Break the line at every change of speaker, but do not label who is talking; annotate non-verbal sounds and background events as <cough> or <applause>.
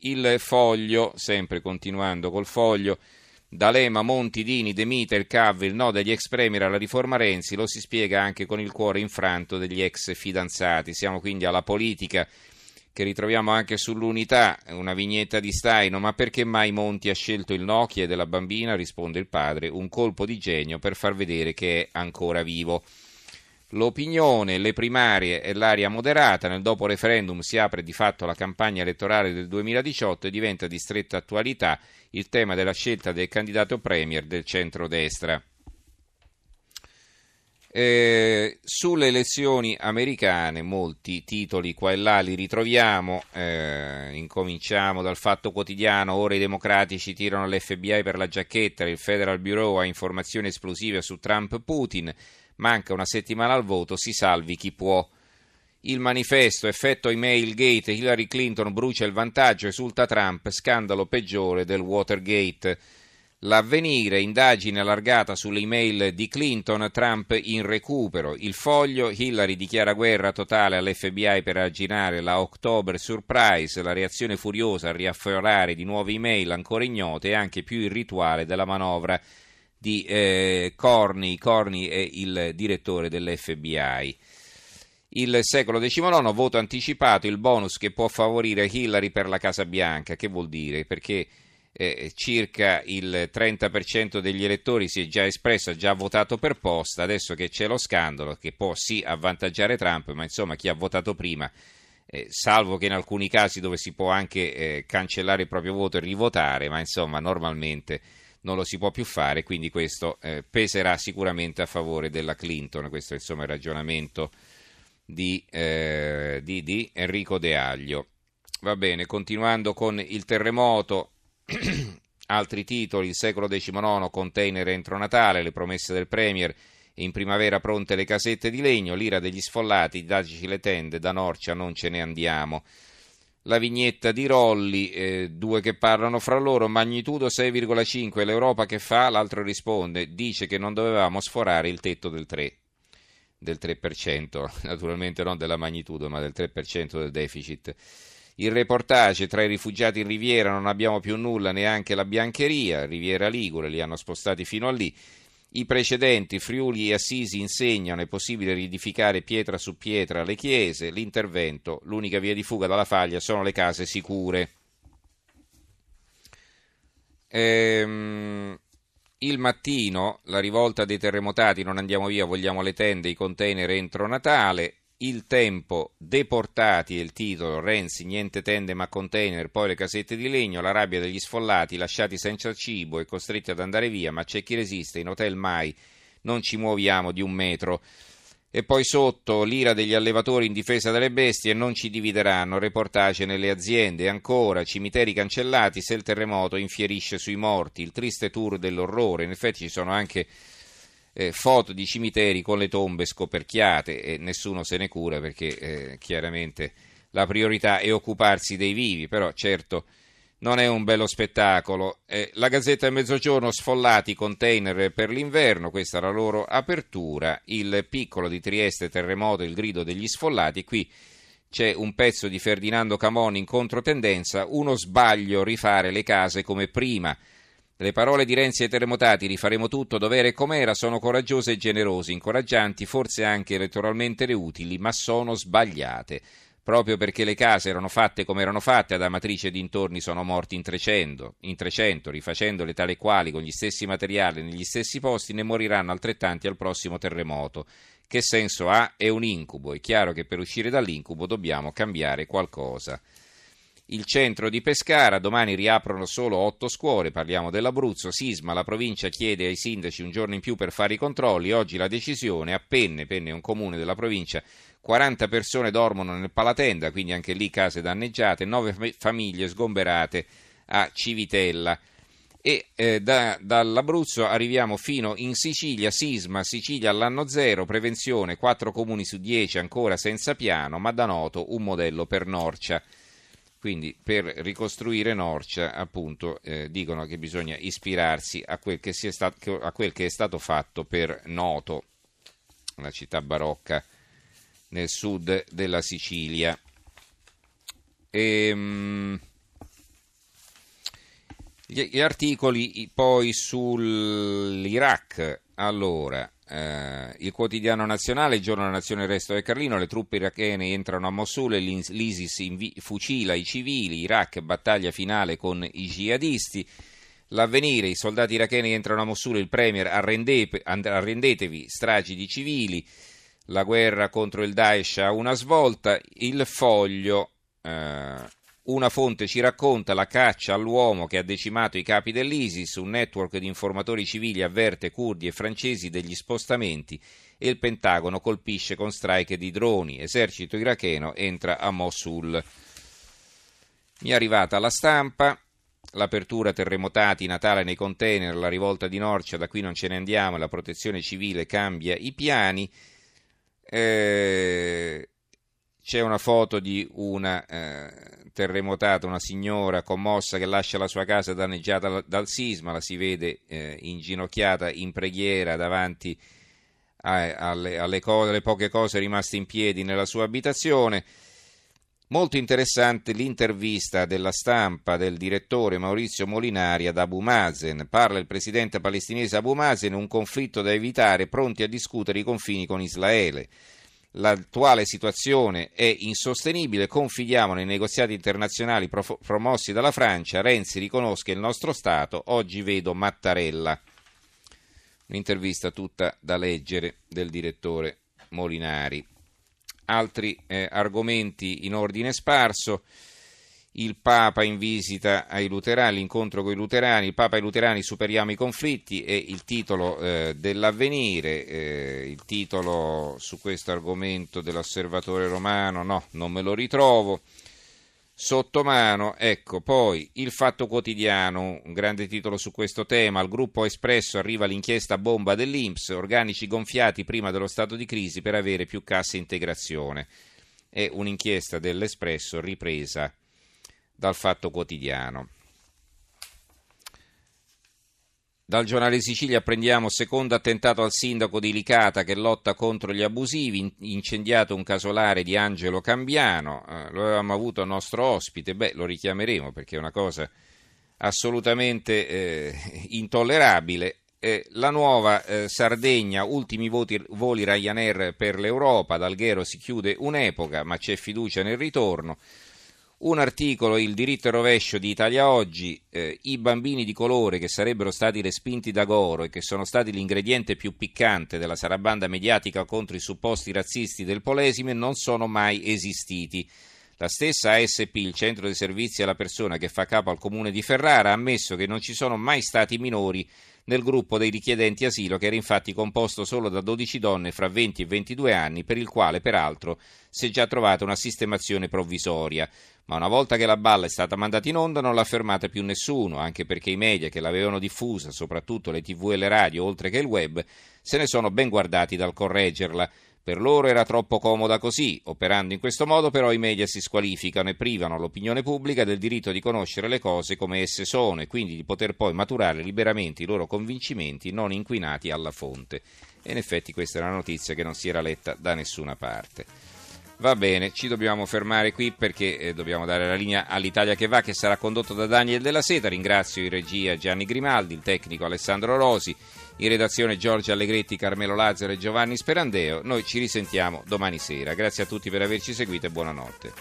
Il foglio, sempre continuando col foglio, D'Alema, Monti, Dini, De Mita, il CAV, il no degli ex premier alla riforma Renzi lo si spiega anche con il cuore infranto degli ex fidanzati. Siamo quindi alla politica che ritroviamo anche sull'unità, una vignetta di Staino, ma perché mai Monti ha scelto il Nokia della bambina? Risponde il padre, un colpo di genio per far vedere che è ancora vivo. L'opinione, le primarie e l'aria moderata, nel dopo referendum si apre di fatto la campagna elettorale del 2018 e diventa di stretta attualità il tema della scelta del candidato premier del centrodestra. Eh, sulle elezioni americane molti titoli qua e là li ritroviamo, eh, incominciamo dal fatto quotidiano, ora i democratici tirano l'FBI per la giacchetta, il Federal Bureau ha informazioni esplosive su Trump-Putin, manca una settimana al voto, si salvi chi può. Il manifesto, effetto email gate, Hillary Clinton brucia il vantaggio, esulta Trump, scandalo peggiore del Watergate. L'avvenire, indagine allargata sulle email di Clinton, Trump in recupero. Il foglio, Hillary dichiara guerra totale all'FBI per arginare la October Surprise, la reazione furiosa a riaffiorare di nuove email ancora ignote e anche più il rituale della manovra di eh, Corny. Corny è il direttore dell'FBI. Il secolo XIX, voto anticipato, il bonus che può favorire Hillary per la Casa Bianca. Che vuol dire? Perché eh, circa il 30% degli elettori si è già espresso, ha già votato per posta, adesso che c'è lo scandalo che può sì avvantaggiare Trump, ma insomma chi ha votato prima, eh, salvo che in alcuni casi dove si può anche eh, cancellare il proprio voto e rivotare, ma insomma normalmente non lo si può più fare, quindi questo eh, peserà sicuramente a favore della Clinton, questo insomma è il ragionamento di, eh, di, di Enrico De Aglio. Va bene, continuando con il terremoto, <clears throat> altri titoli, il secolo XIX, container entro Natale, le promesse del Premier, in primavera pronte le casette di legno, l'ira degli sfollati, dateci le tende, da Norcia non ce ne andiamo la vignetta di Rolli, eh, due che parlano fra loro, magnitudo 6,5, l'Europa che fa? L'altro risponde, dice che non dovevamo sforare il tetto del 3, del 3%, <laughs> naturalmente non della magnitudo, ma del 3% del deficit. Il reportage tra i rifugiati in Riviera non abbiamo più nulla, neanche la biancheria, Riviera Ligure li hanno spostati fino a lì. I precedenti, Friuli e Assisi, insegnano è possibile riedificare pietra su pietra le chiese, l'intervento, l'unica via di fuga dalla faglia sono le case sicure. Ehm, il mattino, la rivolta dei terremotati, non andiamo via, vogliamo le tende, i container entro Natale, il tempo, deportati è il titolo, Renzi, niente tende ma container, poi le casette di legno, la rabbia degli sfollati, lasciati senza cibo e costretti ad andare via, ma c'è chi resiste, in hotel mai, non ci muoviamo di un metro. E poi sotto l'ira degli allevatori in difesa delle bestie non ci divideranno, reportage nelle aziende, ancora cimiteri cancellati se il terremoto infierisce sui morti, il triste tour dell'orrore, in effetti ci sono anche eh, foto di cimiteri con le tombe scoperchiate e nessuno se ne cura perché eh, chiaramente la priorità è occuparsi dei vivi, però certo non è un bello spettacolo. Eh, la Gazzetta del Mezzogiorno sfollati container per l'inverno, questa è la loro apertura, il piccolo di Trieste terremoto, il grido degli sfollati, qui c'è un pezzo di Ferdinando Camoni in controtendenza, uno sbaglio rifare le case come prima. Le parole di Renzi ai terremotati, rifaremo tutto dovere com'era, sono coraggiose e generose, incoraggianti, forse anche elettoralmente utili, ma sono sbagliate. Proprio perché le case erano fatte come erano fatte, ad Amatrice e dintorni sono morti in 300, in 300, rifacendole tale quali con gli stessi materiali negli stessi posti, ne moriranno altrettanti al prossimo terremoto. Che senso ha? È un incubo. È chiaro che per uscire dall'incubo dobbiamo cambiare qualcosa il centro di Pescara, domani riaprono solo otto scuole, parliamo dell'Abruzzo, sisma, la provincia chiede ai sindaci un giorno in più per fare i controlli, oggi la decisione a Penne, Penne è un comune della provincia, 40 persone dormono nel palatenda, quindi anche lì case danneggiate, 9 famiglie sgomberate a Civitella. E eh, da, dall'Abruzzo arriviamo fino in Sicilia, sisma, Sicilia all'anno zero, prevenzione, 4 comuni su 10 ancora senza piano, ma da noto un modello per Norcia. Quindi per ricostruire Norcia, appunto, eh, dicono che bisogna ispirarsi a quel che, stato, a quel che, è stato fatto per Noto, una città barocca nel sud della Sicilia. Ehm, Gli articoli poi sull'Iraq. Allora, eh, il quotidiano nazionale, il giorno della nazione, il resto del Carlino, le truppe irachene entrano a Mosul l'ISIS invi- fucila i civili, Iraq battaglia finale con i jihadisti. L'avvenire, i soldati iracheni entrano a Mosul, il premier arrendete, arrendetevi, stragi di civili, la guerra contro il Daesh ha una svolta, il foglio... Eh, una fonte ci racconta la caccia all'uomo che ha decimato i capi dell'ISIS, un network di informatori civili avverte curdi e francesi degli spostamenti e il Pentagono colpisce con strike di droni. Esercito iracheno entra a Mosul. Mi è arrivata la stampa, l'apertura terremotati, Natale nei container, la rivolta di Norcia, da qui non ce ne andiamo, la protezione civile cambia i piani. Eh, c'è una foto di una eh, terremotata, una signora commossa che lascia la sua casa danneggiata dal sisma, la si vede eh, inginocchiata in preghiera davanti a, alle, alle, cose, alle poche cose rimaste in piedi nella sua abitazione. Molto interessante l'intervista della stampa del direttore Maurizio Molinari ad Abu Mazen. Parla il presidente palestinese Abu Mazen, un conflitto da evitare, pronti a discutere i confini con Israele. L'attuale situazione è insostenibile, confidiamo nei negoziati internazionali promossi dalla Francia, Renzi riconosca il nostro Stato, oggi vedo Mattarella. Un'intervista tutta da leggere del direttore Molinari. Altri eh, argomenti in ordine sparso il Papa in visita ai luterani, l'incontro con i luterani, il Papa e i luterani superiamo i conflitti e il titolo eh, dell'avvenire, eh, il titolo su questo argomento dell'osservatore romano, no, non me lo ritrovo. Sotto mano, ecco, poi il Fatto Quotidiano, un grande titolo su questo tema, al gruppo Espresso arriva l'inchiesta bomba dell'Inps, organici gonfiati prima dello stato di crisi per avere più cassa integrazione. È un'inchiesta dell'Espresso ripresa dal Fatto Quotidiano. Dal giornale Sicilia apprendiamo secondo attentato al sindaco di Licata che lotta contro gli abusivi, incendiato un casolare di Angelo Cambiano, eh, lo avevamo avuto nostro ospite, beh lo richiameremo perché è una cosa assolutamente eh, intollerabile. Eh, la nuova eh, Sardegna, ultimi voti, voli Ryanair per l'Europa, ad Alghero si chiude un'epoca ma c'è fiducia nel ritorno. Un articolo, il diritto e rovescio di Italia Oggi, eh, i bambini di colore che sarebbero stati respinti da Goro e che sono stati l'ingrediente più piccante della sarabanda mediatica contro i supposti razzisti del Polesime non sono mai esistiti. La stessa ASP, il centro dei servizi alla persona che fa capo al comune di Ferrara, ha ammesso che non ci sono mai stati minori nel gruppo dei richiedenti asilo, che era infatti composto solo da 12 donne fra 20 e 22 anni, per il quale peraltro si è già trovata una sistemazione provvisoria. Ma una volta che la balla è stata mandata in onda non l'ha fermata più nessuno, anche perché i media che l'avevano diffusa, soprattutto le tv e le radio, oltre che il web, se ne sono ben guardati dal correggerla. Per loro era troppo comoda così. Operando in questo modo però i media si squalificano e privano l'opinione pubblica del diritto di conoscere le cose come esse sono e quindi di poter poi maturare liberamente i loro convincimenti non inquinati alla fonte. E in effetti questa è una notizia che non si era letta da nessuna parte. Va bene, ci dobbiamo fermare qui perché eh, dobbiamo dare la linea all'Italia che va, che sarà condotto da Daniel Della Seta. Ringrazio in regia Gianni Grimaldi, il tecnico Alessandro Rosi, in redazione Giorgio Allegretti, Carmelo Lazzaro e Giovanni Sperandeo. Noi ci risentiamo domani sera. Grazie a tutti per averci seguito e buonanotte.